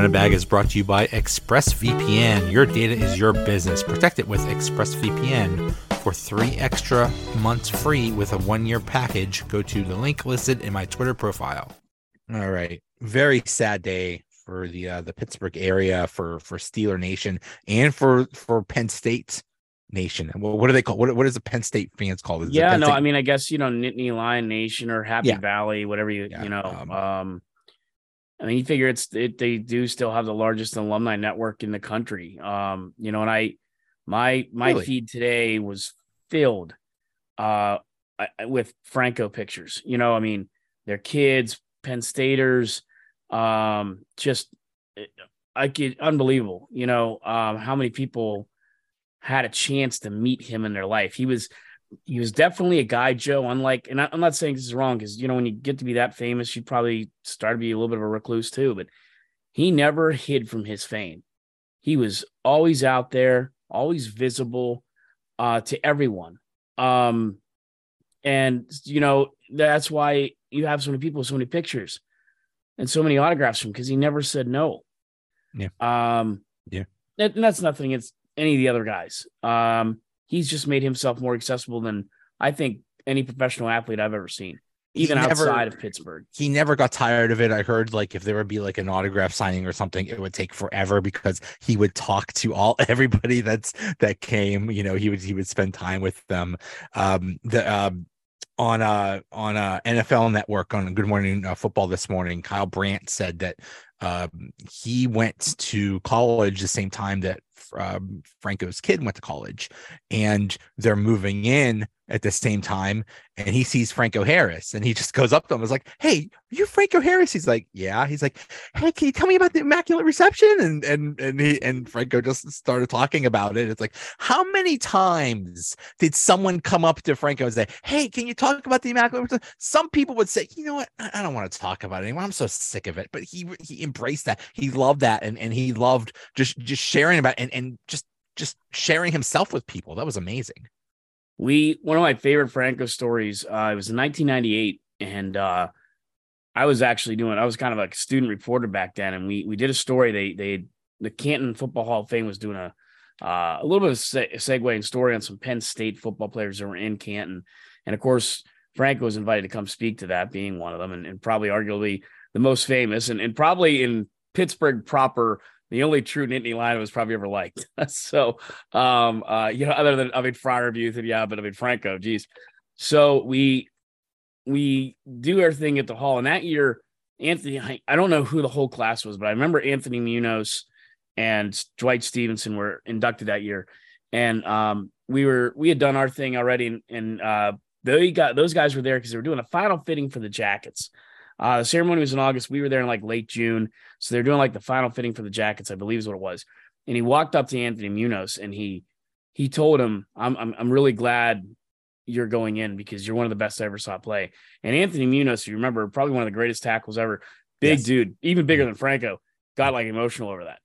Donut Bag is brought to you by ExpressVPN. Your data is your business. Protect it with ExpressVPN. For three extra months free with a one year package, go to the link listed in my Twitter profile. All right. Very sad day for the uh, the Pittsburgh area, for for Steeler Nation, and for for Penn State Nation. What, what do they call? What what is the Penn State fans called? Is yeah, no, State? I mean, I guess you know Nittany Lion Nation or Happy Yeah. Valley, whatever you Yeah, you know. um, Um, I mean, you figure it's it, they do still have the largest alumni network in the country. Um, you know, and I my my Really? feed today was filled uh with Franco pictures. You know, I mean, their kids, Penn Staters, um, just I could unbelievable. You know, um, how many people had a chance to meet him in their life. He was he was definitely a guy, Joe. Unlike, and I, I'm not saying this is wrong because you know when you get to be that famous, you probably start to be a little bit of a recluse too. But he never hid from his fame. He was always out there, always visible uh, to everyone. Um, and you know that's why you have so many people, so many pictures, and so many autographs from because he never said no. Yeah. Um. Yeah. And and that's nothing against any of the other guys. Um. He's just made himself more accessible than I think any professional athlete I've ever seen, even never- outside of Pittsburgh. he never got tired of it. I heard like if there would be like an autograph signing or something, it would take forever because he would talk to all everybody that's that came. You know, he would he would spend time with them. Um, the um on uh on uh NFL Network on Good Morning uh, Football this morning, Kyle Brandt said that um he went to college the same time that um, Franco's kid went to college, and they're moving in at the same time and he sees Franco Harris and he just goes up to him and is like, Hey, you Franco Harris? He's like, Yeah. He's like, Hey, can you tell me about the immaculate reception? And and and he and Franco just started talking about it. It's like, how many times did someone come up to Franco and say, Hey, can you talk about the immaculate reception? Some people would say, you know what, I, I don't want to talk about it anymore. I'm so sick of it. But he he embraced that. He loved that and, and he loved just just sharing about and, and just just sharing himself with people. That was amazing. We one of my favorite Franco stories. Uh, it was in 1998, and uh, I was actually doing. I was kind of like a student reporter back then, and we we did a story. They they the Canton Football Hall of Fame was doing a uh, a little bit of se- segue and story on some Penn State football players that were in Canton, and of course Franco was invited to come speak to that, being one of them, and, and probably arguably the most famous, and and probably in Pittsburgh proper. The only true Nittany Lion was probably ever liked. so, um, uh, you know, other than I mean, Friar Buth and yeah, but I mean Franco, geez. So we we do our thing at the hall, and that year, Anthony, I, I don't know who the whole class was, but I remember Anthony Munoz and Dwight Stephenson were inducted that year, and um, we were we had done our thing already, and, and uh, they got those guys were there because they were doing a final fitting for the jackets. Uh, the ceremony was in August. We were there in like late June, so they're doing like the final fitting for the jackets, I believe is what it was. And he walked up to Anthony Munoz and he he told him, "I'm I'm, I'm really glad you're going in because you're one of the best I ever saw play." And Anthony Munoz, you remember, probably one of the greatest tackles ever. Big Yes. dude, even bigger than Franco. Got like emotional over that.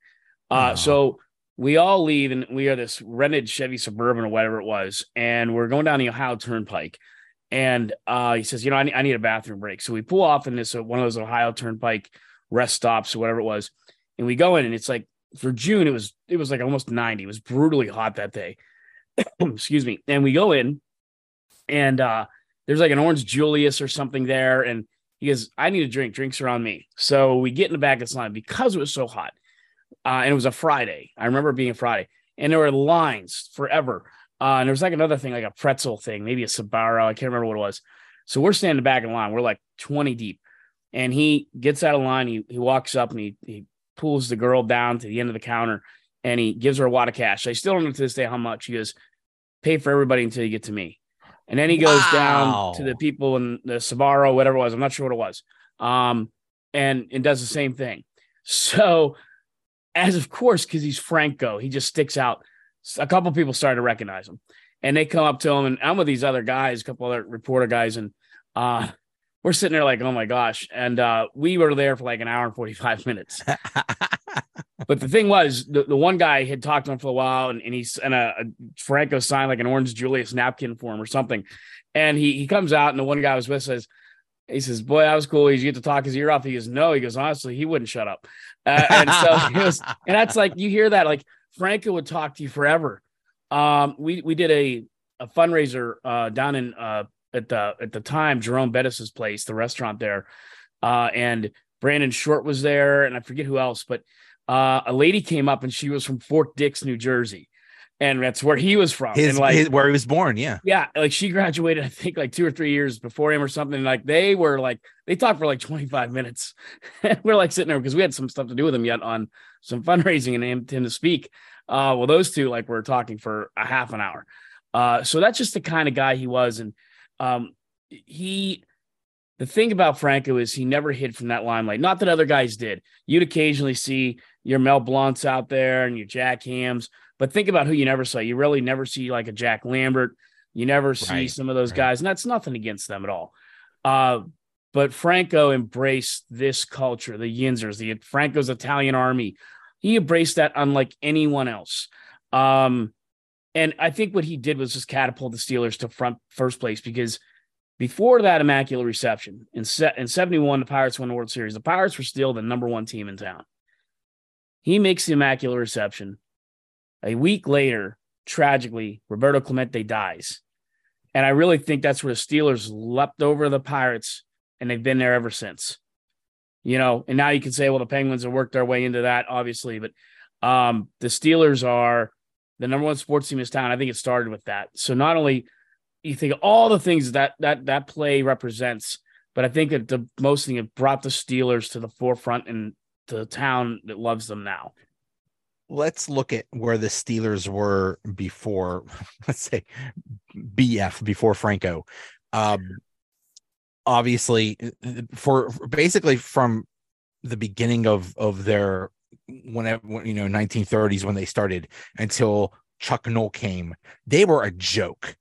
Uh, so we all leave and we are this rented Chevy Suburban or whatever it was, and we're going down the Ohio Turnpike. And uh, he says, you know, I need, I need a bathroom break. So we pull off in this uh, one of those Ohio Turnpike rest stops or whatever it was, and we go in, and it's like for June, it was it was like almost ninety. It was brutally hot that day. Excuse me. And we go in, and uh, there's like an orange Julius or something there, and he goes, I need a drink. Drinks are on me. So we get in the back of this line because it was so hot. Uh, and it was a Friday. I remember being a Friday. And there were lines forever. Uh, and there was like another thing, like a pretzel thing, maybe a Sbarro. I can't remember what it was. So we're standing back in line. We're like 20 deep. And he gets out of line. He, he walks up and he, he pulls the girl down to the end of the counter and he gives her a wad of cash. I still don't know to this day how much. He goes, pay for everybody until you get to me. And then he goes down to the people in the Sbarro, whatever it was. I'm not sure what it was. Um, and and does the same thing. So, as of course, because he's Franco, he just sticks out. A couple people started to recognize him, and they come up to him, and I'm with these other guys, a couple other reporter guys, and uh, we're sitting there like, oh my gosh, and uh, we were there for like an hour and 45 minutes. But the thing was, the, the one guy had talked to him for a while, and, and he's and a, a Franco signed like an orange Julius napkin for him or something. And he he comes out, and the one guy I was with says, He says, "Boy, that was cool. He's you get to talk his ear off." He goes, "No." He goes, "Honestly, he wouldn't shut up." Uh, and so he was, and that's like you hear that like Franco would talk to you forever. Um, we we did a a fundraiser uh, down in uh, at the at the time Jerome Bettis's place, the restaurant there, uh, and Brandon Short was there, and I forget who else, but uh, a lady came up and she was from Fort Dix, New Jersey, and that's where he was from. His, and like his- where he was born. Yeah. yeah, like she graduated, I think, like two or three years before him or something. Like they were like they talked for like 25 minutes. we're like sitting there because we had some stuff to do with him yet on some fundraising and him, him to speak. Uh, well, those two like were talking for a half an hour. Uh, so that's just the kind of guy he was, and um, he. The thing about Franco is he never hid from that limelight. Not that other guys did. You'd occasionally see your Mel Blounts out there and your Jack Hams, but think about who you never saw. You really never see like a Jack Lambert. You never see Right, some of those right. guys, and that's nothing against them at all. Uh, but Franco embraced this culture, the Yinzers, the Franco's Italian army. He embraced that unlike anyone else. Um, and I think what he did was just catapult the Steelers to front first place because before that immaculate reception in, se- in 71, the Pirates won the World Series. The Pirates were still the number one team in town. He makes the immaculate reception. A week later, tragically, Roberto Clemente dies. And I really think that's where the Steelers leapt over the Pirates, and they've been there ever since. You know, and now you can say, well, the Penguins have worked their way into that, obviously, but um, the Steelers are the number one sports team in this town. I think it started with that. So not only you think all the things that that that play represents, but I think that the most thing it brought the Steelers to the forefront and the town that loves them now. let's look at where the Steelers were before, let's say BF before Franco. Um, obviously, for, for basically from the beginning of of their whenever when, you know 1930s when they started until Chuck Noll came, they were a joke.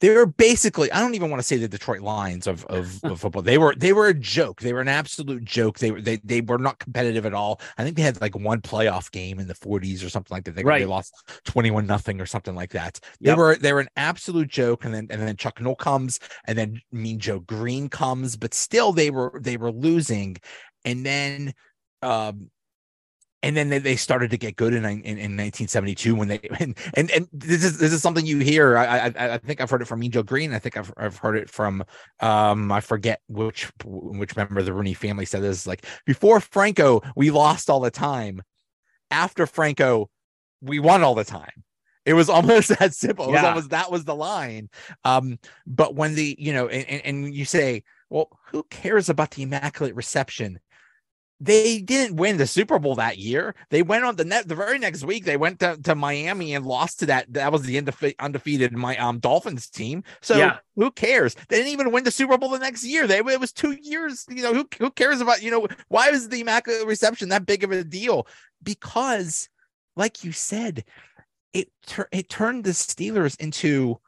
They were basically, I don't even want to say the Detroit Lions of, of, of football. They were they were a joke. They were an absolute joke. They were they, they were not competitive at all. I think they had like one playoff game in the 40s or something like that. They, they lost 21 nothing or something like that. They Yep. were they were an absolute joke. And then and then Chuck Noll comes and then Mean Joe Greene comes, but still they were they were losing. And then um and then they, they started to get good in, in in 1972 when they and and, and this is this is something you hear. I, I I think I've heard it from Joe Greene. I think I've I've heard it from um I forget which which member of the Rooney family said this. Like before Franco, we lost all the time. After Franco, we won all the time. It was almost that simple. It was Yeah. almost that was the line. Um, but when the you know, and, and you say, well, who cares about the immaculate reception? They didn't win the Super Bowl that year. They went on the net the very next week. They went to, to Miami and lost to that. That was the undefe- undefeated my um Dolphins team. So Yeah. who cares? They didn't even win the Super Bowl the next year. They it was two years. You know who who cares about you know why was the immaculate reception that big of a deal? Because, like you said, it tur- it turned the Steelers into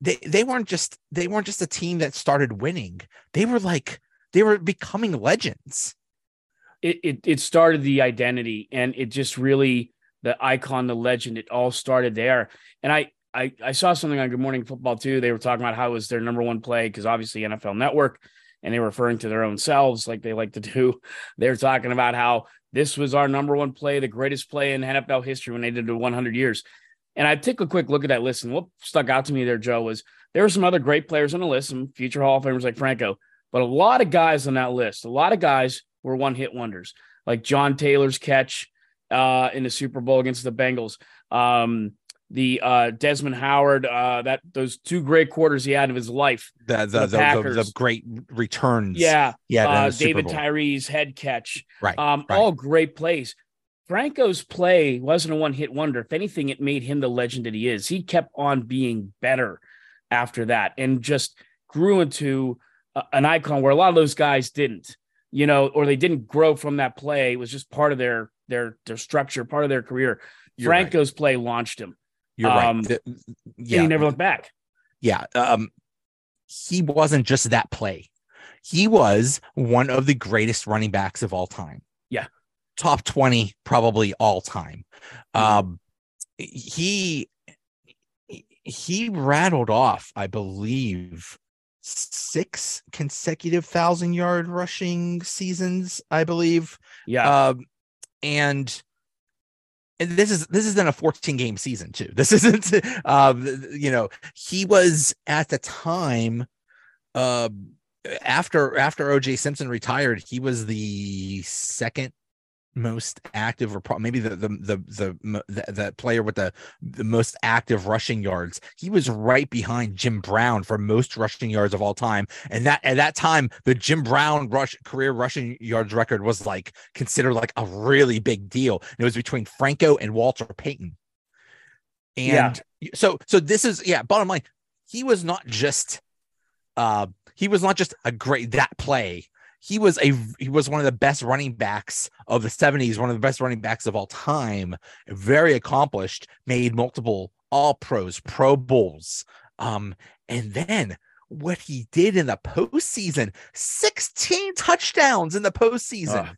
they they weren't just they weren't just a team that started winning. They were like they were becoming legends. It, it it started the identity and it just really the icon the legend it all started there. And i i, I saw something on good morning football too. They were talking about how it was their number one play because obviously nfl network and they were referring to their own selves like they like to do. They were talking about how this was our number one play the greatest play in nfl history when they did the 100 years. And i took a quick look at that list and what stuck out to me there joe was there were some other great players on the list some future hall of famers like franco but a lot of guys on that list a lot of guys were one hit wonders, like John Taylor's catch uh, in the Super Bowl against the Bengals. Um, the uh, Desmond Howard, uh, that those two great quarters he had of his life. The the, The the, the, great returns. Yeah, yeah. uh, David Tyree's head catch. Right. Um, right. all great plays. Franco's play wasn't a one hit wonder. If anything, it made him the legend that he is. He kept on being better after that and just grew into a- an icon where a lot of those guys didn't, you know, or they didn't grow from that play. It was just part of their their their structure, part of their career. You're right. Franco's play launched him. You're um, right. The- Yeah. he never looked back. yeah um he wasn't just that play he was one of the greatest running backs of all time Yeah. top 20 probably all time um he he rattled off i believe six consecutive thousand yard rushing seasons, I believe. Yeah. Um, and and this is this isn't a 14 game season too. This isn't um you know, he was at the time uh after after OJ Simpson retired, he was the second most active or pro- maybe the the the the, the, the player with the, the most active rushing yards. He was right behind Jim Brown for most rushing yards of all time. And that at that time, the Jim Brown rush career rushing yards record was like considered like a really big deal. it was between Franco and Walter Payton. And yeah. so so this is yeah, bottom line, he was not just uh he was not just a great that play he was a he was one of the best running backs of the 70s, one of the best running backs of all time, very accomplished, made multiple all pros, pro bowls. Um, and then what he did in the postseason 16 touchdowns in the postseason. Uh,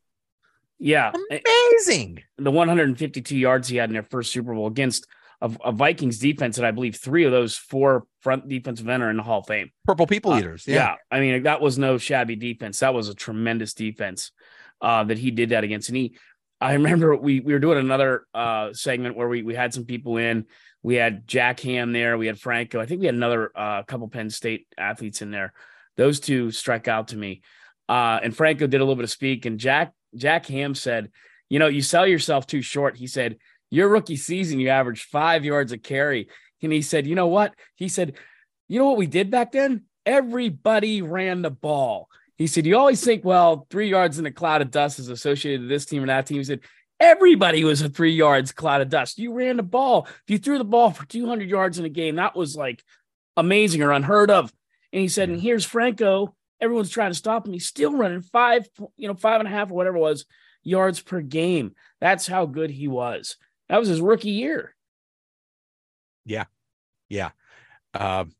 yeah, amazing. The 152 yards he had in their first Super Bowl against a, a, Vikings defense that I believe three of those four front defensive men are in the Hall of Fame. Purple people uh, eaters. Yeah. yeah. I mean, that was no shabby defense. That was a tremendous defense uh, that he did that against. And he, I remember we we were doing another uh, segment where we we had some people in. We had Jack Ham there. We had Franco. I think we had another uh, couple Penn State athletes in there. Those two struck out to me. Uh, and Franco did a little bit of speak. And Jack Jack Ham said, "You know, you sell yourself too short." He said, your rookie season, you averaged five yards a carry. And he said, You know what? He said, You know what we did back then? Everybody ran the ball. He said, You always think, well, three yards in a cloud of dust is associated to this team or that team. He said, Everybody was a three yards cloud of dust. You ran the ball. If you threw the ball for 200 yards in a game, that was like amazing or unheard of. And he said, And here's Franco. Everyone's trying to stop him. He's still running five, you know, five and a half or whatever it was yards per game. That's how good he was. That was his rookie year. Yeah. Yeah. Um,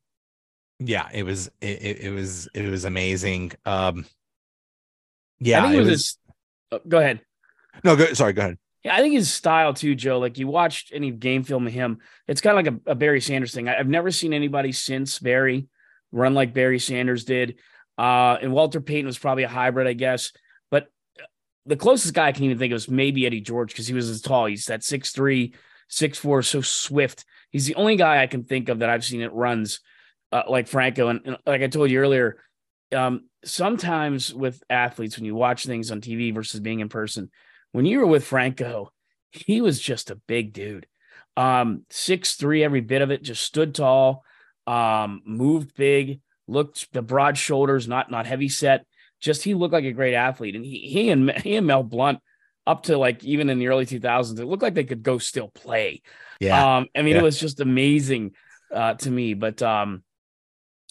yeah, it was it, it was it was amazing. Um yeah, I think it, was, was his, oh, go ahead. No, go sorry, go ahead. Yeah, I think his style too, Joe. Like you watched any game film of him, it's kind of like a, a Barry Sanders thing. I, have never seen anybody since Barry run like Barry Sanders did. Uh, and Walter Payton was probably a hybrid, I guess the closest guy I can even think of is maybe Eddie George because he was as tall. He's that 6'3, 6'4, so swift. He's the only guy I can think of that I've seen it runs uh, like Franco. And, and, like I told you earlier, um, sometimes with athletes, when you watch things on TV versus being in person, when you were with Franco, he was just a big dude. Um, 6'3, every bit of it, just stood tall, um, moved big, looked the broad shoulders, not not heavy set just he looked like a great athlete. And he, he and he and Mel Blount up to like even in the early 2000s, it looked like they could go still play. Yeah. Um, I mean, yeah. it was just amazing uh, to me. But um,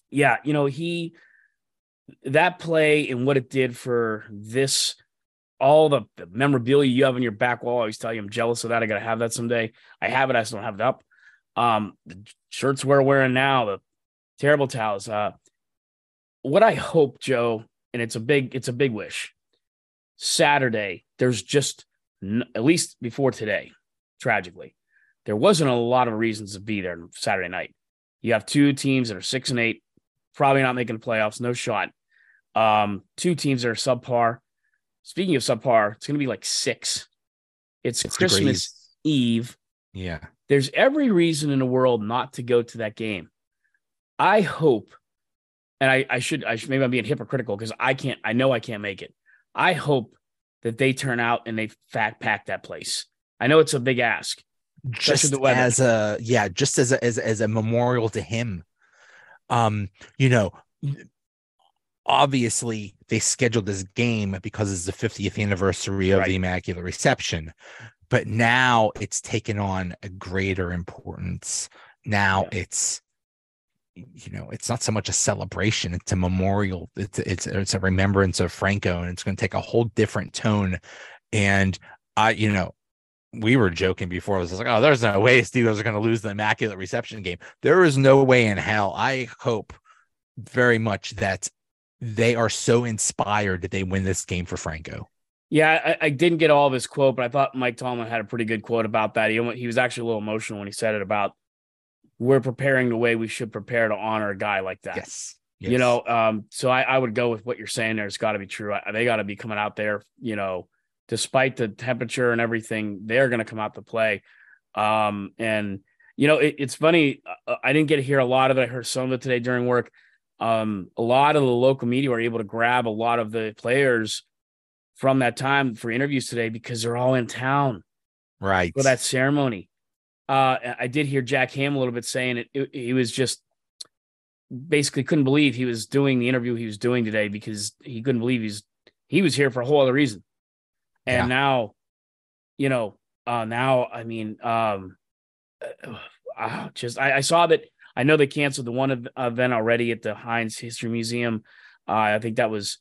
yeah, you know, he that play and what it did for this all the memorabilia you have in your back wall. I always tell you I'm jealous of that. I gotta have that someday. I have it, I still don't have it up. Um, the shirts we're wearing now, the terrible towels. Uh, what I hope, Joe, and it's a big it's a big wish. Saturday, there's just at least before today, tragically, there wasn't a lot of reasons to be there Saturday night. You have two teams that are six and eight, probably not making the playoffs, no shot. Um, two teams that are subpar. Speaking of subpar, it's going to be like six. It's, it's Christmas degrees. Eve. Yeah. There's every reason in the world not to go to that game. I hope and I, I should, I should, maybe I'm being hypocritical because I can't, I know I can't make it. I hope that they turn out and they fact pack that place. I know it's a big ask. Just as a, yeah, just as a, as, as a memorial to him. Um, you know, obviously they scheduled this game because it's the 50th anniversary of right. the Immaculate Reception, but now it's taken on a greater importance. Now yeah. it's you know it's not so much a celebration it's a memorial it's it's it's a remembrance of franco and it's going to take a whole different tone and i you know we were joking before. It was like, oh, there's no way Steelers are going to lose the immaculate reception game. There is no way in hell. I hope very much that they are so inspired that they win this game for Franco. Yeah, I, I, didn't get all of his quote, but I thought Mike Tomlin had a pretty good quote about that. He, he was actually a little emotional when he said it about we're preparing the way we should prepare to honor a guy like that. Yes. You know, um, so I, I would go with what you're saying there. It's got to be true. I, they got to be coming out there, you know, despite the temperature and everything, they're going to come out to play. Um, and, you know, it, it's funny. uh, I didn't get to hear a lot of it. I heard some of it today during work. Um, a lot of the local media were able to grab a lot of the players from that time for interviews today because they're all in town right. for that ceremony. Uh, I did hear Jack Ham a little bit saying it, it. He was just basically couldn't believe he was doing the interview he was doing today because he couldn't believe he's he was here for a whole other reason. And Yeah. now, you know, uh, now I mean, um, uh, uh, just I, I saw that. I know they canceled the one event already at the Heinz History Museum. Uh, I think that was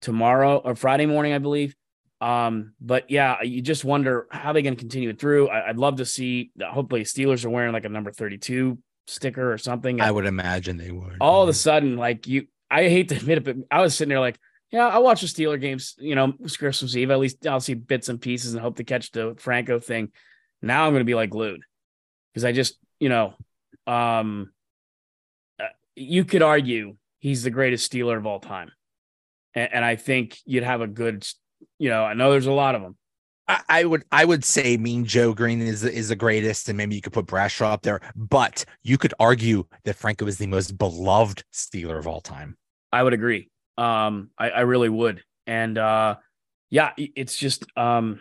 tomorrow or Friday morning, I believe. Um, but yeah, you just wonder how they're going to continue it through. I, would love to see. Hopefully, Steelers are wearing like a number thirty-two sticker or something. I would imagine they would. all of a sudden, like you, I hate to admit it, but I was sitting there like, yeah, I watch the Steeler games. You know, Christmas Eve. At least I'll see bits and pieces and hope to catch the Franco thing. Now I'm going to be like glued because I just, you know, um, uh, you could argue he's the greatest Steeler of all time, and, and I think you'd have a good, you know, I know there's a lot of them. I, I would I would say Mean Joe Greene is is the greatest, and maybe you could put Bradshaw up there. But you could argue that Franco is the most beloved Steeler of all time. I would agree. Um, I, I really would. And uh, yeah, it's just um,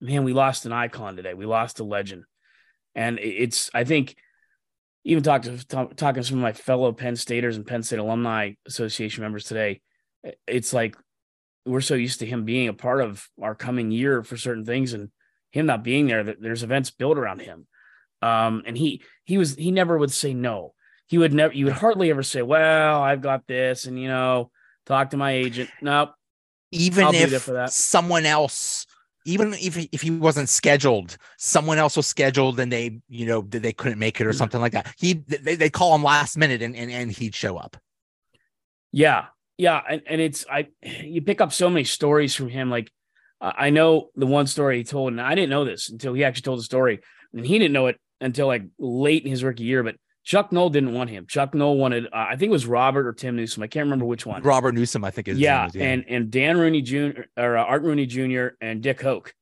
man, we lost an icon today. We lost a legend, and it's I think even talk to talk, talking to some of my fellow Penn Staters and Penn State Alumni Association members today. It's like we're so used to him being a part of our coming year for certain things, and him not being there. That there's events built around him, um, and he he was he never would say no. He would never. You would hardly ever say, "Well, I've got this," and you know, talk to my agent. Nope. Even I'll if for that. someone else, even if he- if he wasn't scheduled, someone else was scheduled and they you know they they couldn't make it or something like that. He they they call him last minute and and, and he'd show up. Yeah, yeah, and and it's I you pick up so many stories from him. Like uh, I know the one story he told, and I didn't know this until he actually told the story, and he didn't know it until like late in his rookie year. But Chuck Noll didn't want him. Chuck Noll wanted, uh, I think it was Robert or Tim Newsom. I can't remember which one. Robert Newsom, I think is yeah, and and Dan Rooney Jr. or uh, Art Rooney Jr. and Dick Hoak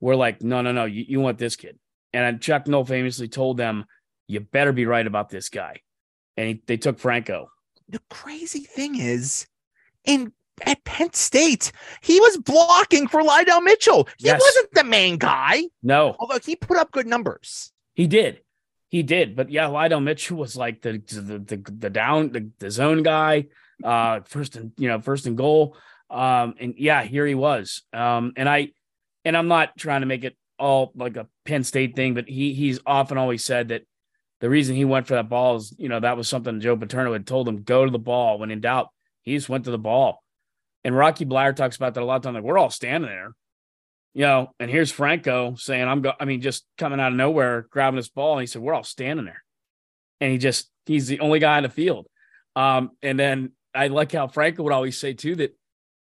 were like, no, no, no, you, you want this kid. And Chuck Noll famously told them, you better be right about this guy. And he, they took Franco. the crazy thing is, in at Penn State, he was blocking for Lydell Mitchell. He Yes. wasn't the main guy, No, although he put up good numbers. he did. He did. But yeah, Lydell Mitchell was like the the the, the down the, the zone guy, uh, first and you know, first and goal. Um, and yeah, here he was. Um, and I and I'm not trying to make it all like a Penn State thing, but he he's often always said that the reason he went for that ball is, you know, that was something Joe Paterno had told him, go to the ball. When in doubt, he just went to the ball. And Rocky Bleier talks about that a lot of time. Like, we're all standing there, you know, and here's Franco saying, I'm go, I mean, just coming out of nowhere, grabbing this ball. And he said, We're all standing there. And he just, he's the only guy in the field. Um, and then I like how Franco would always say too that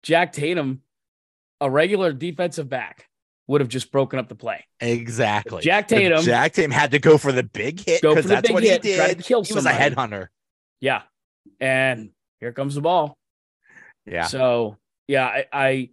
Jack Tatum, a regular defensive back, would have just broken up the play. Exactly. Jack Tatum- Jack Tatum had to go for the big hit because that's what hit, he try to did. kill he was a somebody. headhunter. Yeah. And here comes the ball. Yeah. So yeah, I,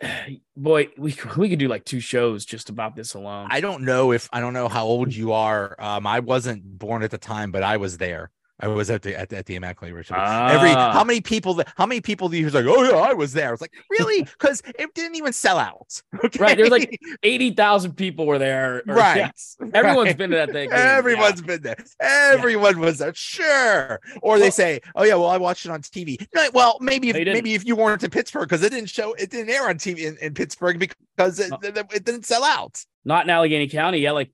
I boy, we we could do like two shows just about this alone. I don't know if I don't know how old you are. Um, I wasn't born at the time, but I was there. I was at the at, the- at the Immaculate Reception. Every Ah. how many people that how many people do you hear like, oh yeah, I was there? I was like, really? Because it didn't even sell out. Okay. Right, there's like eighty thousand people were there. or- right. yeah, everyone's right. been to that thing. Everyone's been there. Everyone was there. Sure. Or they Well- say, "Oh yeah, well I watched it on TV." No, well, maybe if maybe if you weren't in Pittsburgh because it didn't show, it didn't air on TV in, in Pittsburgh because it, it, didn't sell out. not in Allegheny County. Yeah, like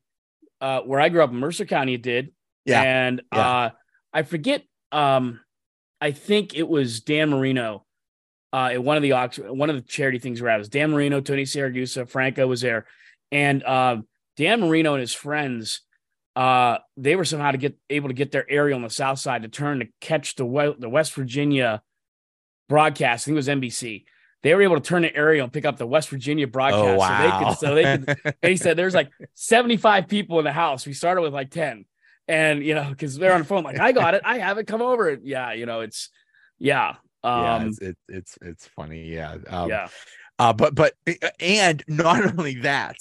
uh, where I grew up in Mercer County, it did. Yeah, and yeah. uh, I forget. Um, I think it was Dan Marino. Uh, at one of the one of the charity things we're at was Dan Marino, Tony Siragusa, Franco was there, and um, Dan Marino and his friends. Uh, they were somehow to get able to get their aerial on the south side to turn to catch the the West Virginia broadcast. I think it was NBC. They were able to turn the aerial and pick up the West Virginia broadcast. Oh wow. So they could, so they could and he said there's like 75 people in the house. We started with like 10. And you know, because they're on the phone, like, I got it, I have it, come over. Yeah, you know, it's Yeah. Um, yeah, it's, it's it's it's funny. Yeah. Um, yeah. Uh, but but and not only that,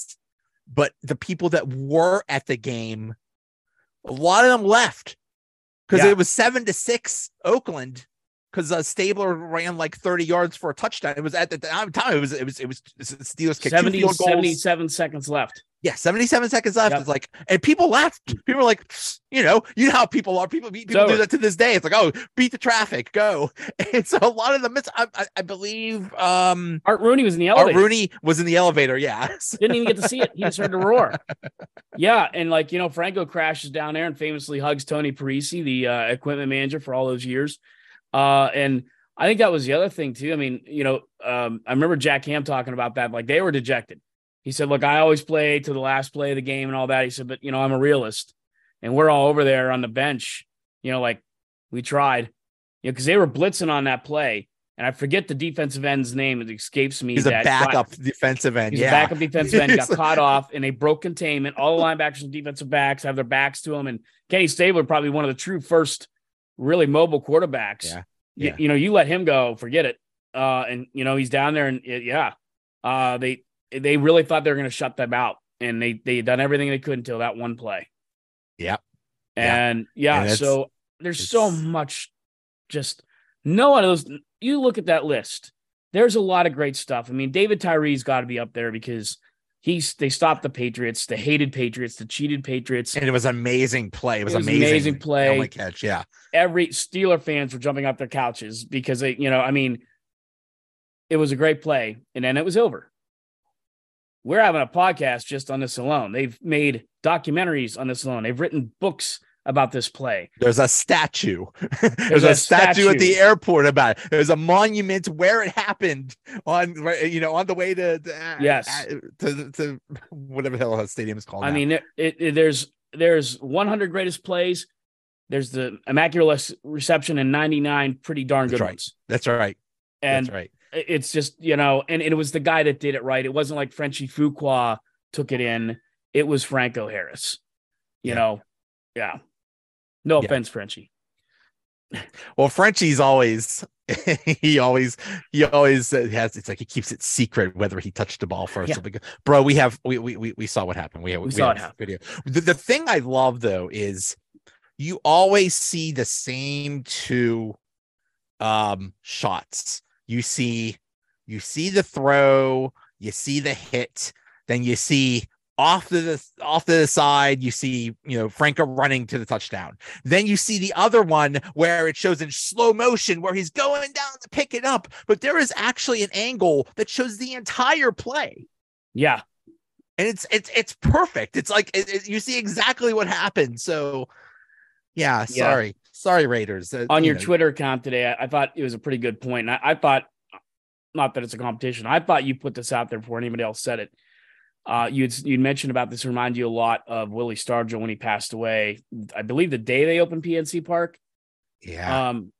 but the people that were at the game, a lot of them left because Yeah. it was seven to six Oakland. Because uh, Stabler ran like 30 yards for a touchdown. It was at the time. it was it was it was Steelers kicked two 70, field goals. 77 seconds left. Yeah, 77 seconds left. Yep. It's like, and people laughed. People were like, you know, you know how people are. People, people do that to this day. It's like, oh, beat the traffic, go. And so a lot of the miss, I, I, I believe, um, Art Rooney was in the elevator. Art. Rooney was in the elevator. Yeah. Didn't even get to see it. He just heard the roar. Yeah, and like you know, Franco crashes down there and famously hugs Tony Parisi, the uh, equipment manager for all those years. Uh, and I think that was the other thing too. I mean, you know, um, I remember Jack Ham talking about that. Like they were dejected. He said, "Look, I always play to the last play of the game and all that." He said, "But you know, I'm a realist, and we're all over there on the bench. You know, like we tried, you know, because they were blitzing on that play." And I forget the defensive end's name. It escapes me. He's a got- backup defensive end. He's yeah. a backup defensive end, got caught off, and they broke containment. All the linebackers and defensive backs have their backs to him. And Kenny Stabler, probably one of the true first really mobile quarterbacks. Yeah, You- yeah. You, know, you let him go, forget it. Uh, and you know, he's down there and it- yeah. Uh they they really thought they were gonna shut them out. And they they had done everything they could until that one play. Yeah. And yeah, And so there's so much just no one of those you look at that list. There's a lot of great stuff. I mean, David Tyree's got to be up there because he's they stopped the Patriots, the hated Patriots, the cheated Patriots. And it was amazing play. It was, It was amazing. amazing play. Only catch. Yeah. Every Steeler fans were jumping off their couches because they, you know, I mean, it was a great play, and then it was over. We're having a podcast just on this alone. They've made documentaries on this alone. They've written books about this play. There's a statue. There's, a a, statue, at the airport about it. There's a monument where it happened on, you know, on the way to, to Yes. uh, to, to whatever the hell that stadium is called. I now. mean, it, it, it- there's there's 100 greatest plays. There's the immaculate reception and 99 pretty darn That's good right. ones. that's right. And that's right. it's just you know, and, and it was the guy that did it right. It wasn't like Frenchy Fuqua took it in. It was Franco Harris. You Yeah. know, yeah. No Yeah. offense, Frenchy. Well, Frenchy's always he always he always has it's like he keeps it secret whether he touched the ball first. Yeah. or Bro, we have we, we we we saw what happened. We have We saw it have video. The, the thing I love though is you always see the same two um shots. You see you see the throw, you see the hit, then you see off to the off to the side, you see, you know, Franco running to the touchdown. Then you see the other one where it shows in slow motion where he's going down to pick it up, but there is actually an angle that shows the entire play. Yeah, And it's it's it's perfect. It's like it, it- you see exactly what happened. So yeah, Yeah. sorry. Sorry Raiders. Uh, on you your know, Twitter account today, I, I thought it was a pretty good point. And I, I thought, not that it's a competition, I thought you put this out there before anybody else said it. Uh, you'd you'd mentioned about this remind you a lot of Willie Stargell when he passed away. I believe the day they opened PNC Park. Yeah. Um,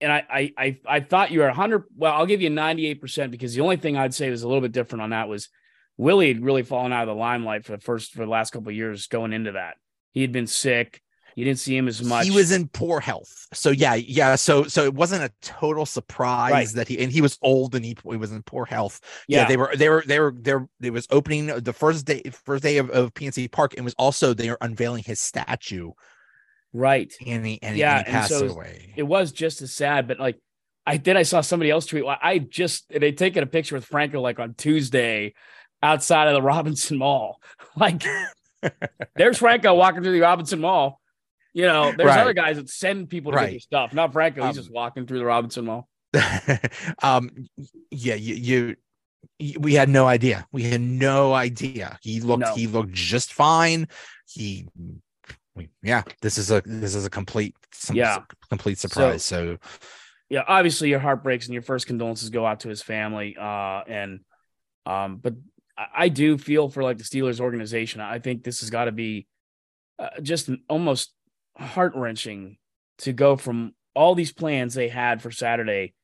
and I, I, I, I thought you were 100. Well, I'll give you 98% because the only thing I'd say was a little bit different on that was Willie had really fallen out of the limelight for the first, for the last couple of years going into that. He had been sick. You didn't see him as much. He was in poor health. So yeah, yeah. So so it wasn't a total surprise Right. that he and he was old and he, he was in poor health. yeah, Yeah, they were they were they were there. It was opening the first day first day of, of PNC Park and was also they were unveiling his statue right. and he and, he- Yeah, and he and passed so away. It was just as sad, but like, I then I saw somebody else tweet. Well, I just they taken a picture with Franco like on Tuesday outside of the Robinson Mall. Like, there's Franco walking through the Robinson Mall. You know, there's Right. other guys that send people to get Right. their stuff. Not Franco. He's Um, just walking through the Robinson Mall. um yeah you, you we had no idea we had no idea he looked No. he looked just fine he we, yeah this is a this is a complete some, Yeah. complete surprise so, yeah, obviously your heart breaks and your first condolences go out to his family. Uh, and um, but I, I do feel for like the Steelers organization. I think this has got to be uh, just almost heart wrenching to go from all these plans they had for Saturday.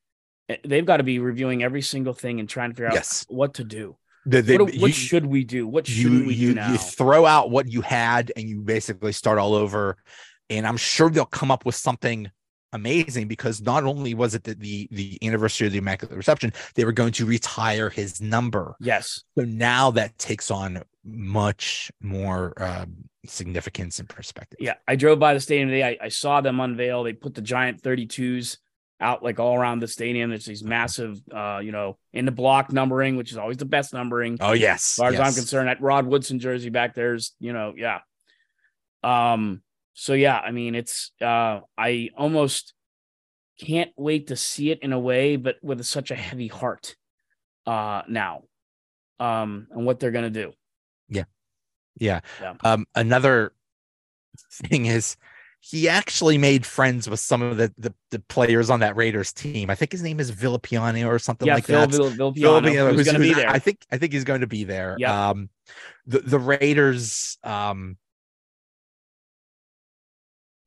Eh, They've got to be reviewing every single thing and trying to figure out yes what to do. the, the, what what you- should we do? What shouldn't we you do now? you throw out what you had and you basically start all over and i'm sure they'll come up with something amazing because not only was it the, the the anniversary of the Immaculate Reception, they were going to retire his number. Yes. So now that takes on much more um, significance and perspective. Yeah, I drove by the stadium today. I, I saw them unveil. They put the giant 32s out like all around the stadium. There's these massive, uh, you know, in the block numbering, which is always the best numbering. Oh yes, as far yes. as I'm concerned, that Rod Woodson jersey back there's, you know, yeah. Um. So yeah, I mean, it's uh, I almost can't wait to see it in a way, but with such a heavy heart, uh, now, um, and what they're gonna do. Yeah. Yeah. Um, another thing is he actually made friends with some of the, the, the players on that Raiders team. I think his name is Villapiano or something yeah, like Phil that. Vill- Villapiano, Villapiano, who's, going to be there. I think I think he's going to be there. Yep. Um, the the Raiders um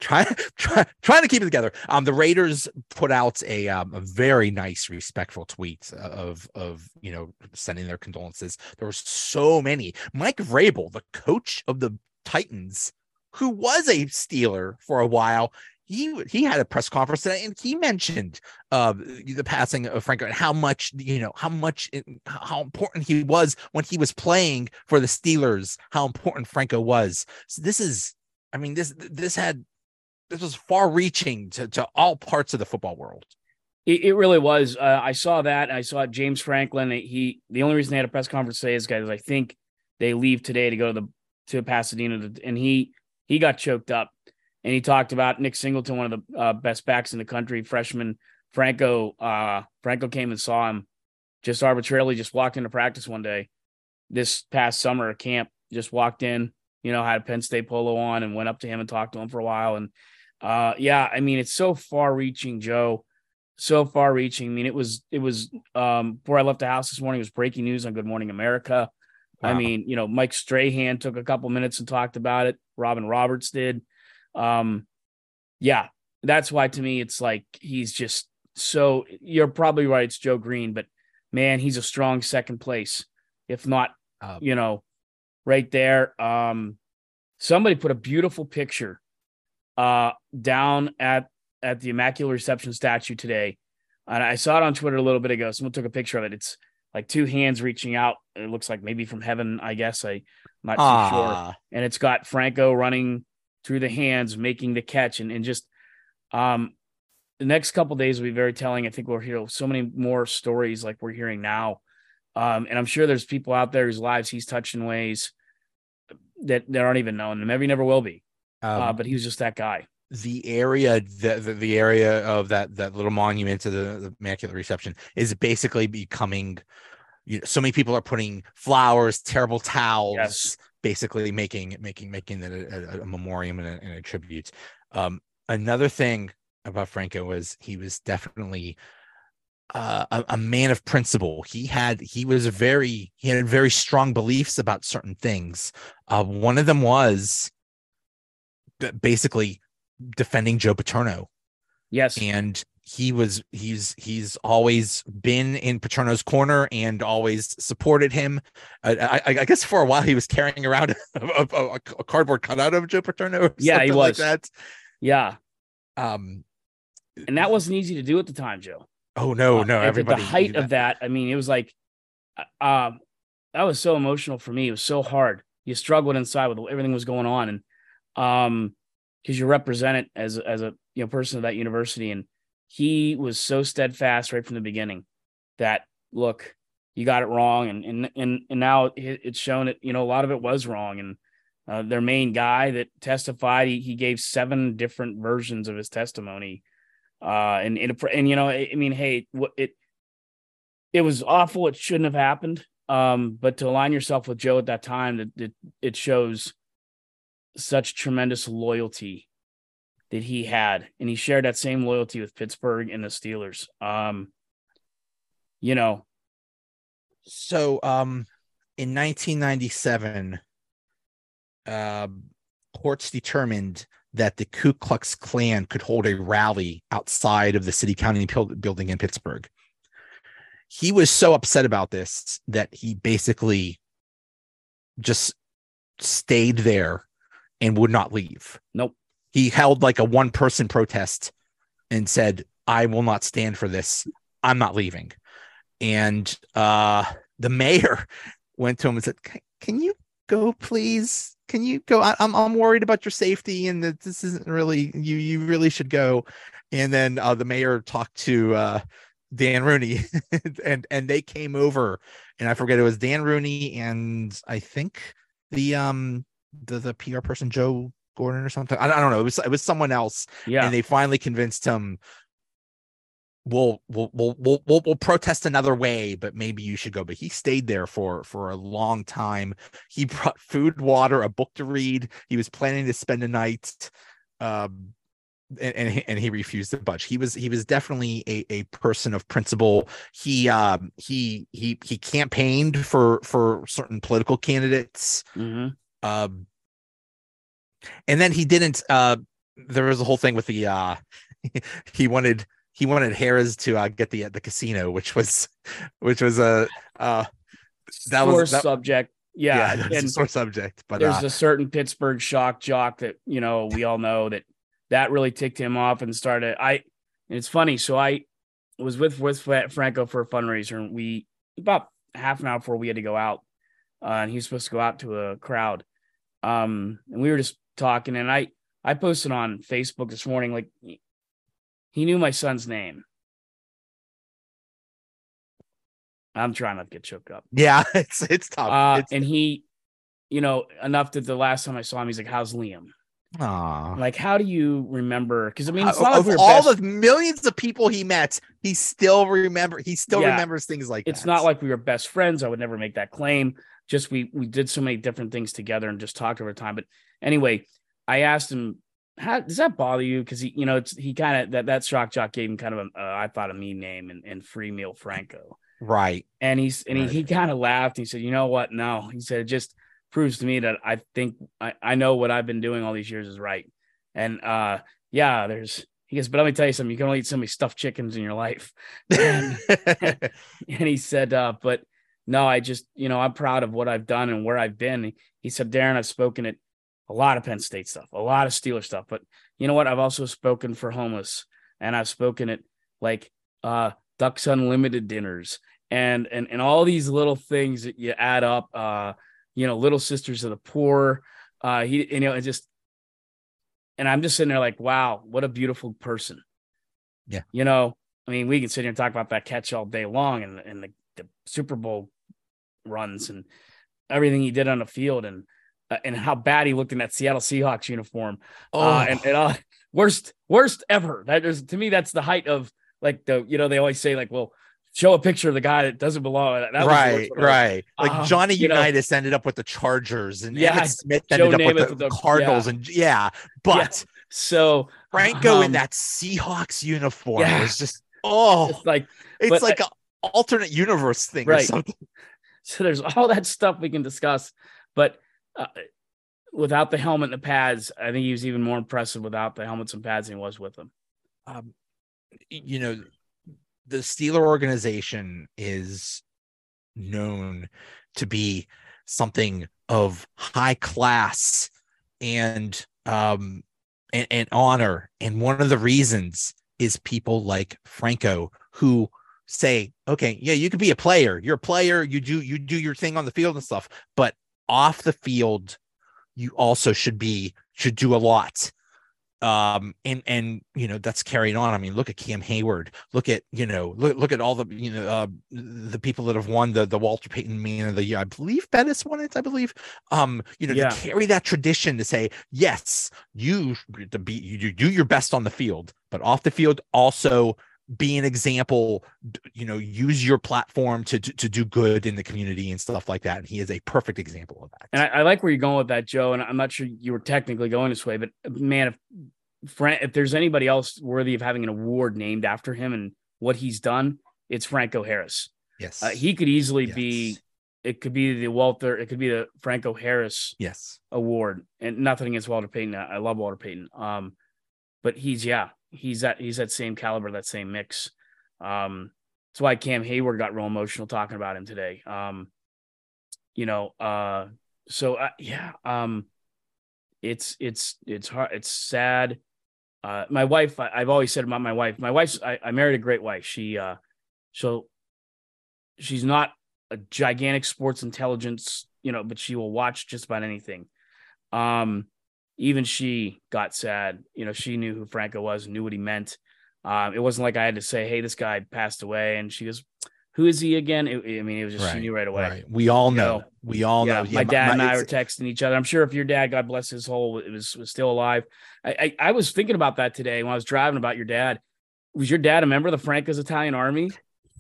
try, try trying to keep it together. Um, the Raiders put out a um a very nice, respectful tweet of of you know sending their condolences. There were so many. Mike Vrabel, the coach of the Titans, who was a Steeler for a while. He, he had a press conference today and he mentioned uh, the passing of Franco and how much you know how much it, how important he was when he was playing for the Steelers. How important Franco was. So this is, I mean this this had this was far reaching to, to all parts of the football world. It, it really was. Uh, I saw that. I saw James Franklin. He the only reason they had a press conference today is because I think they leave today to go to the to Pasadena, to, and he he got choked up, and he talked about Nick Singleton, one of the uh, best backs in the country, freshman Franco. Uh, Franco came and saw him, just arbitrarily, just walked into practice one day, this past summer at camp. Just walked in, you know, had a Penn State polo on, and went up to him and talked to him for a while, and uh, yeah, I mean, it's so far reaching, Joe. So far reaching. I mean, it was, it was, um, before I left the house this morning, it was breaking news on Good Morning America. I mean, you know, Mike Strahan took a couple minutes and talked about it. Robin Roberts did. Um, yeah, that's why to me, it's like he's just so, you're probably right. It's Joe Greene, but man, he's a strong second place, if not, Uh, you know, right there. Um, somebody put a beautiful picture uh down at at the Immaculate Reception statue today. And I saw it on Twitter a little bit ago. Someone took a picture of it. It's like two hands reaching out. It looks like maybe from heaven, I guess. I, am not too sure. ah, And it's got Franco running through the hands, making the catch, and, and just um the next couple days will be very telling. I think we'll hear so many more stories like we're hearing now. Um, and I'm sure there's people out there whose lives he's touched in ways that, that aren't even known, and maybe never will be. Um, uh, but he was just that guy. the area the, the the area of that that little monument to the, the immaculate reception is basically becoming you know, so many people are putting flowers terrible towels Yes. basically making making making it a, a, a memoriam and a, and a tribute um another thing about franco was he was definitely uh, a, a man of principle he had he was very he had very strong beliefs about certain things uh one of them was basically defending Joe Paterno, Yes. and he was he's he's always been in Paterno's corner and always supported him. I, I, I guess for a while he was carrying around a, a, a cardboard cutout of Joe Paterno. Or Yeah, he something like was. that. yeah. Um, And that wasn't easy to do at the time, Joe. oh no, Uh, no, at the- height of that i mean it was like uh, um that was so emotional for me it was so hard you struggled inside with everything was going on and um because you represent it as as a you know person of that university. And he was so steadfast right from the beginning that look you got it wrong. And and and, and now it's shown that you know a lot of it was wrong. And uh, their main guy that testified he, he gave seven different versions of his testimony. Uh and and, and you know I, I mean hey what it it was awful. It shouldn't have happened. Um but to align yourself with joe at that time that it, it shows such tremendous loyalty that he had and he shared that same loyalty with pittsburgh and the steelers um you know So, um, in 1997, uh, courts determined that the Ku Klux Klan could hold a rally outside of the city county building in Pittsburgh. He was so upset about this that he basically just stayed there and would not leave. Nope. He held like a one person protest and said, "I will not stand for this. I'm not leaving." And uh, the mayor went to him and said, "Can you go, please? Can you go? I, am I'm worried about your safety, and that this isn't really you. You really should go." And then uh, the mayor talked to uh, Dan Rooney, and and they came over, and I forget it was Dan Rooney and I think the um the the PR person Joe Gordon or something. I, I don't know. It was it was someone else. Yeah. And they finally convinced him. We'll we'll we'll we'll we'll, we'll protest another way, but maybe you should go. But he stayed there for for a long time. He brought food, water, a book to read. He was planning to spend a night. Um, and, and and he refused to budge. He was he was definitely a, a person of principle. He um he he he campaigned for for certain political candidates. Mm-hmm. Um, and then he didn't. Uh, there was a whole thing with the uh, he wanted he wanted Harris to uh, get the the casino, which was which was a uh, that sore was that, subject. Yeah, yeah and a sore subject. But there's uh, a certain Pittsburgh shock jock that you know we all know that that really ticked him off and started. I and it's funny. So I was with with Franco for a fundraiser, and we about half an hour before we had to go out, uh, and he was supposed to go out to a crowd. Um, and we were just talking, and I I posted on Facebook this morning like he knew my son's name. I'm trying not to get choked up. Yeah, it's it's tough. Uh, it's and he, you know, enough that the last time I saw him, he's like, "How's Liam?" Aww. Like, how do you remember? Because I mean, it's not of like all best... the millions of people he met, he still remember. He still yeah. remembers things like it's that. not like we were best friends. I would never make that claim. Just we we did so many different things together and just talked over time. But anyway, I asked him, "How does that bother you?" Because he, you know, it's he kind of that that shock jock gave him kind of a uh, I thought a mean name and, and free meal Franco. Right. And he's and right. he, he kind of laughed. He said, "You know what? No." He said, "It just proves to me that I think I, I know what I've been doing all these years is right." And uh, yeah, there's he goes, but let me tell you something. You can only eat so many stuffed chickens in your life. And, and he said, uh, but no, I just, you know, I'm proud of what I've done and where I've been. He said, Darren, I've spoken at a lot of Penn State stuff, a lot of Steeler stuff, but you know what? I've also spoken for homeless and I've spoken at like uh Ducks Unlimited dinners and and and all these little things that you add up, uh, you know, little sisters of the poor. Uh, he, you know, it just and I'm just sitting there like, wow, what a beautiful person. Yeah. You know, I mean, we can sit here and talk about that catch all day long and, and the, the Super Bowl runs and everything he did on the field and uh, and how bad he looked in that Seattle Seahawks uniform. Uh, oh. Uh, and, and uh, worst worst ever. That is to me that's the height of like the you know they always say like well show a picture of the guy that doesn't belong. That right, right. Like um, Johnny Unitas know, ended up with the Chargers, and yeah, Emmitt Smith ended Joe up with the, the, Cardinals, yeah. and yeah, but yeah. so Franco um, in that Seahawks uniform yeah. was just oh, it's like it's like an alternate universe thing right. or something. So there's all that stuff we can discuss, but. Uh, without the helmet and the pads, I think he was even more impressive without the helmets and pads than he was with them. Um, you know, the Steeler organization is known to be something of high class and um and, and honor and one of the reasons is people like Franco who say okay yeah you could be a player. You're a player. You do you do your thing on the field and stuff but off the field you also should be should do a lot. Um and and you know that's carried on. I mean look at cam Heyward. look at you know look, look at all the you know uh the people that have won the the walter payton man of the year. I believe bettis won it i believe. Um you know yeah. to carry that tradition to say yes you to be you do your best on the field but off the field also be an example you know use your platform to, to, to do good in the community and stuff like that and he is a perfect example of that. And I, I, like where you're going with that joe and i'm not sure you were technically going this way but man if if there's anybody else worthy of having an award named after him and what he's done it's franco harris. Yes. Uh, he could easily yes. be it could be the walter it could be the franco harris yes. award and nothing against walter payton. I love walter payton. Um but he's yeah he's that he's that same caliber, that same mix. Um, that's why Cam Heyward got real emotional talking about him today. Um, you know, uh, so uh, yeah, um, it's it's it's hard, it's sad. uh, my wife, I, have always said about my wife, my wife's, I, I married a great wife. She, uh, so she's not a gigantic sports intelligence, you know, but she will watch just about anything. Um, even she got sad. You know, she knew who Franco was, knew what he meant. Um, it wasn't like I had to say, "Hey, this guy passed away," and she goes, "Who is he again?" It, I mean, it was just right, she knew right away. Right. We all know. know. We all yeah, know. Yeah, my dad my, and I were texting each other. I'm sure if your dad, God bless his soul, was was still alive. I, I, I was thinking about that today when I was driving about your dad. Was your dad a member of the Franco's Italian Army?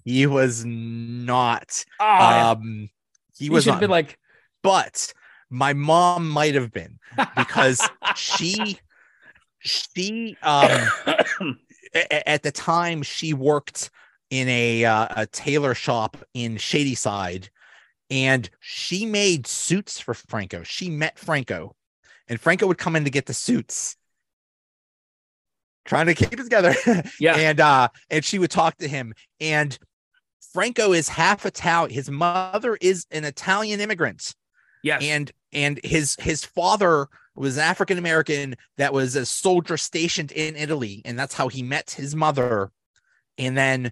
He was not. Oh, um, he, he was not, been like, but my mom might have been because she she um at the time she worked in a uh, a tailor shop in Shadyside and she made suits for Franco. She met Franco and Franco would come in to get the suits trying to keep it together. Yeah. and uh and she would talk to him and Franco is half Italian. His mother is an Italian immigrant. Yes. And and his his father was an African American that was a soldier stationed in Italy, and that's how he met his mother. And then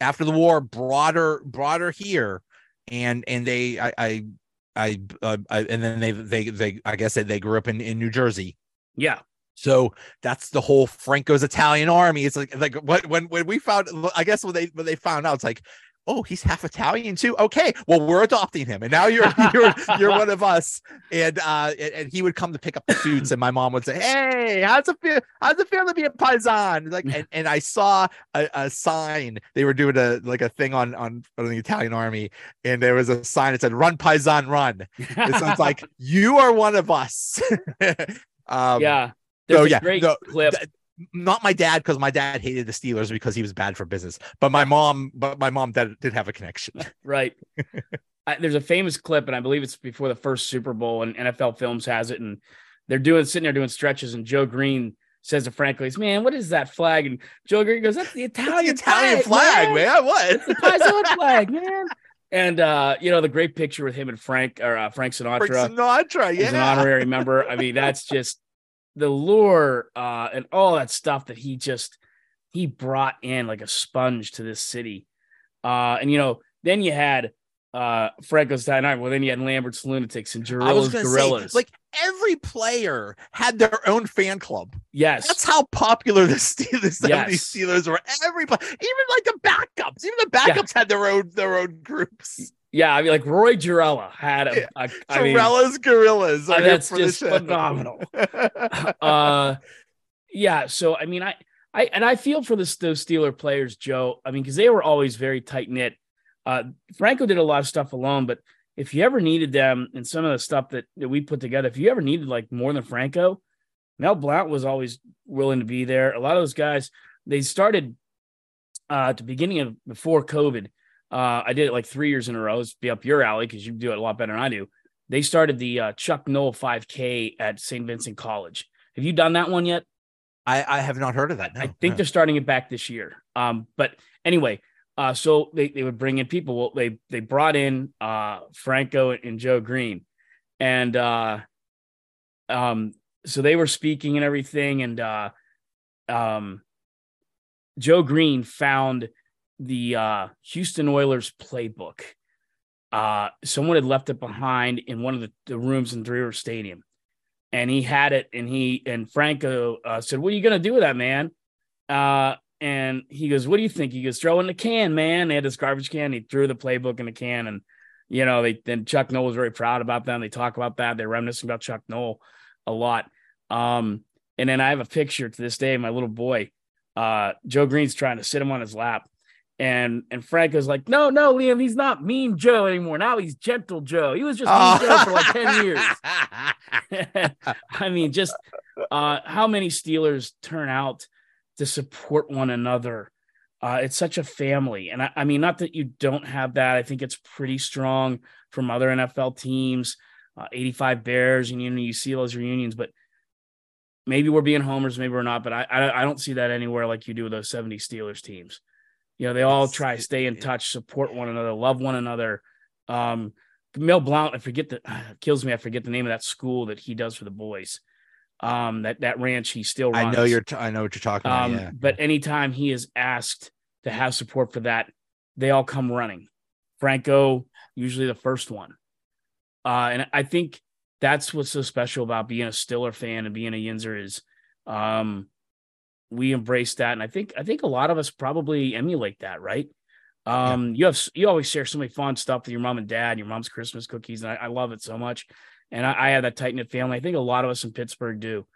after the war, brought her brought her here, and and they I I I, uh, I and then they they they I guess they, they grew up in in New Jersey. Yeah. So that's the whole Franco's Italian army. It's like like what when when we found I guess when they when they found out it's like oh, he's half Italian too. Okay, well, we're adopting him, and now you're you're you're one of us. And uh, and he would come to pick up the suits, and my mom would say, "Hey, how's it feel? How's it feel to be a paisan?" Like, and, and I saw a, a sign they were doing a like a thing on on, on the Italian army, and there was a sign that said, "Run, paisan, run." it sounds like you are one of us. um, yeah. There's so, yeah, great no, clip. Th- not my dad because my dad hated the Steelers because he was bad for business. But my mom, but my mom did, did have a connection. Right. I, there's a famous clip, and I believe it's before the first Super Bowl, and NFL Films has it, and they're doing sitting there doing stretches, and Joe Greene says to Frank Lees, "Man, what is that flag?" And Joe Greene goes, "That's the Italian, the Italian flag, flag man. man. What? It's the Paisan flag, man." And uh, you know the great picture with him and Frank or uh, Frank Sinatra, Frank Sinatra, yeah, an honorary member. I mean, that's just the lure uh, and all that stuff that he just he brought in like a sponge to this city. Uh, and you know, then you had uh Franco's Night. Well, then you had Lambert's Lunatics and Gerela's Gorillas. Say, like every player had their own fan club. Yes, that's how popular the Steelers, yes. Steelers were. Everybody, even like the backups, even the backups yeah. had their own their own groups. Yeah, I mean, like Roy Gerela had a, a I Gerela's mean, Gorillas. Uh, that's just phenomenal. uh, yeah. So I mean, I, I, and I feel for this those Steeler players, Joe. I mean, because they were always very tight knit. Uh, Franco did a lot of stuff alone, but if you ever needed them and some of the stuff that, that we put together, if you ever needed like more than Franco, Mel Blount was always willing to be there. A lot of those guys, they started uh, at the beginning of before COVID uh, I did it like three years in a row. It's be up your alley because you do it a lot better than I do. They started the uh, Chuck Noll 5K at St. Vincent College. Have you done that one yet? I, I have not heard of that. No, I think no. they're starting it back this year. Um, but anyway, uh, so they, they would bring in people. Well, they they brought in uh, Franco and Joe Greene, and uh, um, so they were speaking and everything. And uh, um, Joe Greene found the uh, Houston Oilers playbook. Uh, someone had left it behind in one of the, the rooms in Three River Stadium, and he had it. And he and Franco uh, said, "What are you gonna do with that, man?" Uh, and he goes, "What do you think?" He goes, "Throw in the can, man." They had this garbage can. He threw the playbook in the can, and you know, they then Chuck Noll was very proud about them. They talk about that. They're reminiscing about Chuck Noll a lot. Um, and then I have a picture to this day. My little boy, uh, Joe Greene's trying to sit him on his lap, and and Franco's like, no, no, Liam, he's not mean Joe anymore. Now he's gentle Joe. He was just mean oh. Joe for like 10 years. I mean, just uh, how many Steelers turn out to support one another. Uh, it's such a family. And I, I, mean, not that you don't have that. I think it's pretty strong from other NFL teams, uh, 85 Bears, and you know, you see those reunions, but maybe we're being homers, maybe we're not, but I, I, I don't see that anywhere like you do with those 70 Steelers teams. You know, they all try to stay in touch, support one another, love one another. Um, Mel Blount, I forget the kills me. I forget the name of that school that he does for the boys. Um, that that ranch he still runs. I know you're. T- I know what you're talking Um, about. Yeah. but anytime he is asked to have support for that, they all come running. Franco usually the first one, uh, and I think that's what's so special about being a Stiller fan and being a Yinzer is, um, we embrace that, and I think I think a lot of us probably emulate that, right? Um, you have you always share so many fun stuff with your mom and dad, and your mom's Christmas cookies, and I, I love it so much. And I, I have that tight knit family. I think a lot of us in Pittsburgh do.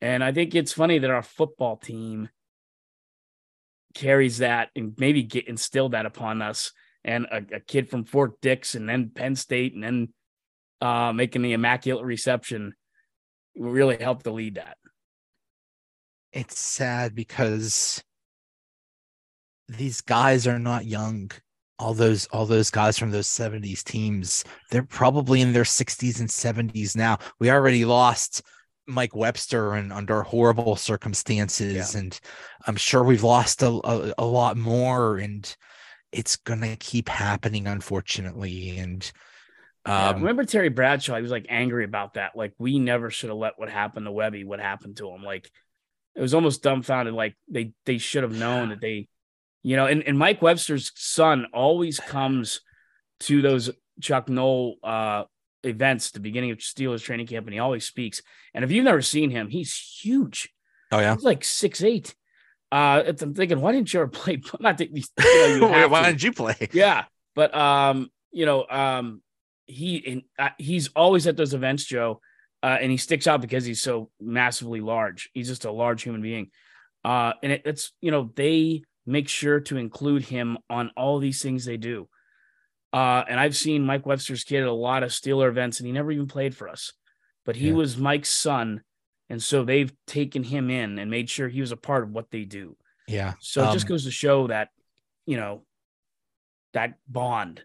And I think it's funny that our football team carries that and maybe get instilled that upon us. And a, a kid from Fort Dix and then Penn State and then uh, making the immaculate reception really helped to lead that. It's sad because these guys are not young all those all those guys from those 70s teams they're probably in their 60s and 70s now we already lost mike webster and under horrible circumstances and i'm sure we've lost a, a, a lot more and it's gonna keep happening unfortunately and Yeah, um remember Terry Bradshaw? He was like angry about that. Like we never should have let what happened to Webby what happened to him. Like it was almost dumbfounded. Like they they should have known that they, you know. And, and Mike Webster's son always comes to those Chuck Noll uh, events, the beginning of Steelers training camp, and he always speaks. And if you've never seen him, he's huge. oh yeah He's like six eight. Uh, it's- I'm thinking, why didn't you ever play? Not that you you why to. didn't you play Yeah, but um, you know, um, he and uh, he's always at those events, Joe, uh, and he sticks out because he's so massively large. He's just a large human being, uh, and it, it's you know they make sure to include him on all these things they do. Uh, and I've seen Mike Webster's kid at a lot of Steeler events, and he never even played for us, but he Yeah. was Mike's son, and so they've taken him in and made sure he was a part of what they do. yeah So it just Um, goes to show that, you know, that bond.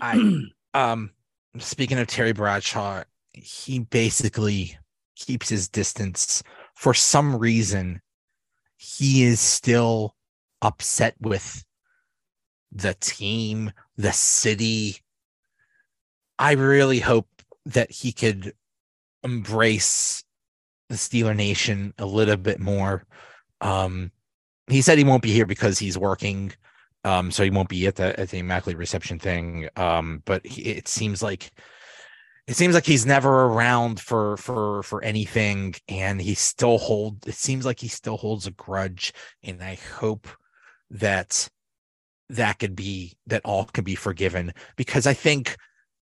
I um speaking of Terry Bradshaw, he basically keeps his distance for some reason. He is still upset with the team, the city. I really hope that he could embrace the Steeler Nation a little bit more. Um, he said he won't be here because he's working um so he won't be at the at the immaculate reception thing um but he, it seems like it seems like he's never around for for for anything and he still hold it seems like he still holds a grudge and i hope that that could be that all can be forgiven because i think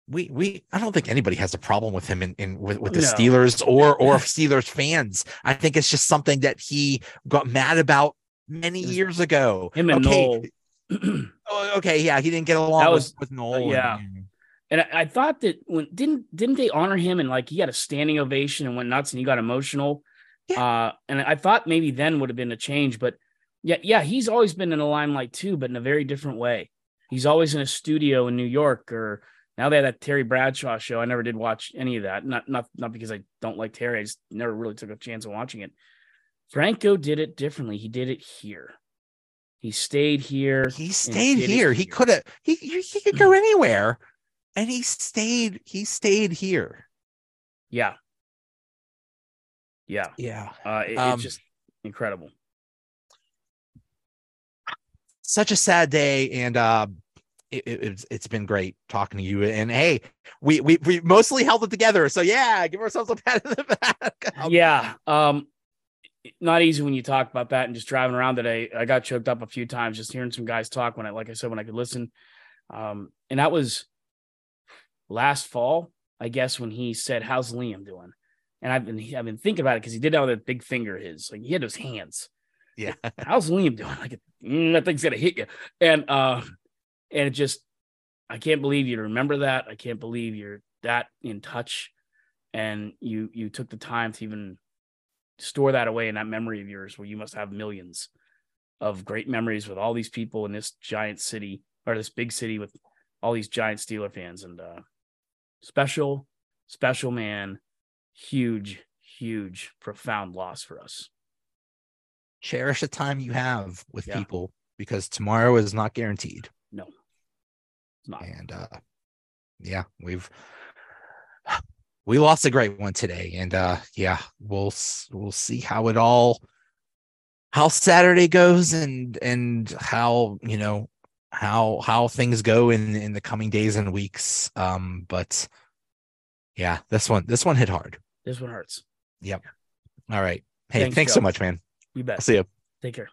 we we i don't think anybody has a problem with him in, in with, with the No. steelers or or steelers fans i think it's just something that he got mad about many was years ago Him and okay, Noll. Oh, okay, yeah, he didn't get along That with, was- with Noll. yeah. and- and I, I thought that when didn't didn't they honor him and like he got a standing ovation and went nuts and he got emotional. Uh, and I thought maybe then would have been a change, but yeah, yeah, he's always been in the limelight too, but in a very different way. He's always in a studio in New York or now they had that Terry Bradshaw show. I never did watch any of that. Not not not because I don't like Terry. I just never really took a chance of watching it. Franco did it differently. He did it here. He stayed here. he stayed it here. He could have. He he could go anywhere, and he stayed. He stayed here. Yeah. Yeah. Yeah, Uh, it- Um, it's just incredible. such a sad day, and uh, it, it, it's it's been great talking to you. And hey, we we we mostly held it together. So yeah, give ourselves a pat on the back. Um, yeah. Um, not easy when you talk about that and just driving around today. I got choked up a few times just hearing some guys talk when I, like I said, when I could listen. Um, and that was last fall, I guess, when he said, "How's Liam doing?" And I've been I've been thinking about it because he did that with that big finger of his, like he had those hands. yeah. how's Liam doing? Like mm, that thing's gonna hit you. And uh and it just I can't believe you remember that. I can't believe you're that in touch and you you took the time to even store that away in that memory of yours where you must have millions of great memories with all these people in this giant city or this big city with all these giant Steeler fans and uh special special man. Huge huge profound loss for us. Cherish the time you have with Yeah. people because tomorrow is not guaranteed. no. It's not. And uh yeah we've we lost a great one today, and uh, yeah, we'll we'll see how it all how Saturday goes and and how you know how how things go in in the coming days and weeks. Um, but yeah, this one this one hit hard. This one hurts. Yep. All right. Hey, Thanks, thanks, so much, man. You bet. I'll see you. Take care.